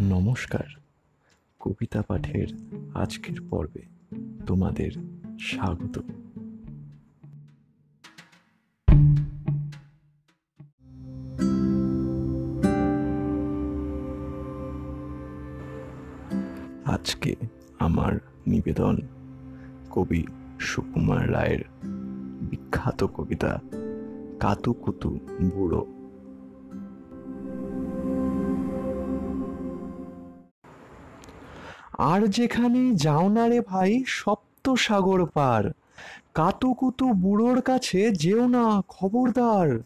নমস্কার। কবিতা পাঠের আজকের পর্বে তোমাদের স্বাগত। আজকে আমার নিবেদন কবি সুকুমার রায়ের বিখ্যাত কবিতা কাতুকুতু বুড়ো। আর যেখানে যাও না রে ভাই সপ্ত সাগর পার। কাতুকুতু বুড়োর কাছে যেও না, খবরদার।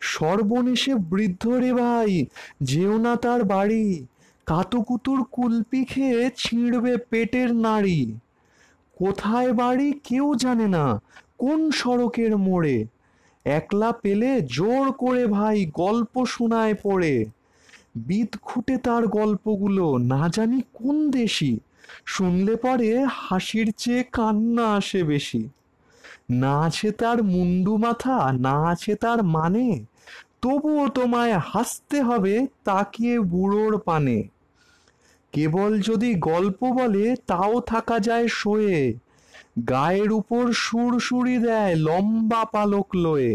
সর্বনেশে বৃদ্ধ রে ভাই, যেও না তার বাড়ি। কাতুকুতুর কুলপি খেয়ে ছিঁড়বে পেটের নাড়ি। কোথায় বাড়ি কেউ জানে না, কোন সড়কের মোড়ে। একলা পেলে জোর করে ভাই গল্প শোনায় পড়ে। বিদ খুঁটে তার গল্পগুলো, না জানি কোন দেশি। শুনলে পরে হাসির চেয়ে কান্না আসে বেশি। না আছে তার মুন্ডু মাথা, না আছে তার মানে তবুও তোমায় হাসতে হবে তাকিয়ে বুড়োর পানে। কেবল যদি গল্প বলে, তাও থাকা যায় শোয়ে। গায়ের উপর সুরসুরি দেয় লম্বা পালক লয়ে।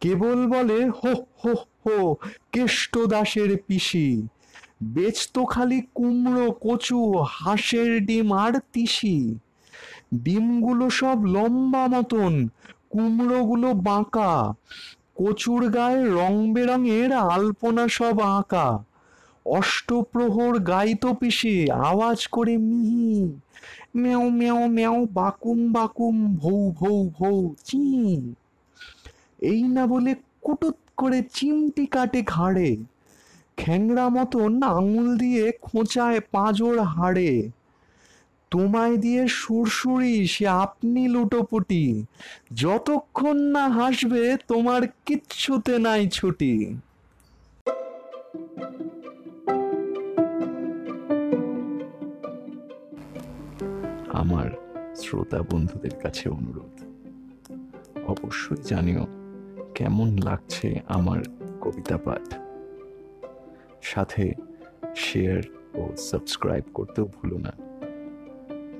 কেবল বলে, হো হো হো, কেষ্ট দাসের পিসি। বেচতো খালি কুমড়ো, কচু, হাঁসের ডিম আর তিসি। ডিমগুলো সব লম্বা মতন, কুমড়োগুলো বাঁকা। কচুর গায়ে রং বেরঙের আলপনা সব আঁকা। অষ্টপ্রহর গাইতো পিসি, আওয়াজ করে মিহি মেও মেও মেও, বাকুম বাকুম, ভৌ ভৌ ভৌ চি এই না বলে কুটুত করে চিমটি কাটে ঘাড়ে। খ্যাংরা মতন আঙুল দিয়ে খোঁচায় পাঁজর হাড়ে। তোমায় দিয়ে সুরসুরি সে আপনি লুটোপুটি। যতক্ষণ না হাসবে, তোমার কিচ্ছুতে নাই ছুটি। আমার শ্রোতা বন্ধুদের কাছে অনুরোধ। অবশ্যই জানিও কেমন লাগছে আমার কবিতা পাঠ? সাথে শেয়ার ও সাবস্ক্রাইব করতেও ভুলো না।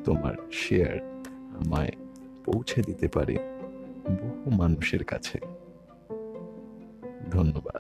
তোমার শেয়ার আমায় পৌঁছে দিতে পারে বহু মানুষের কাছে। ধন্যবাদ।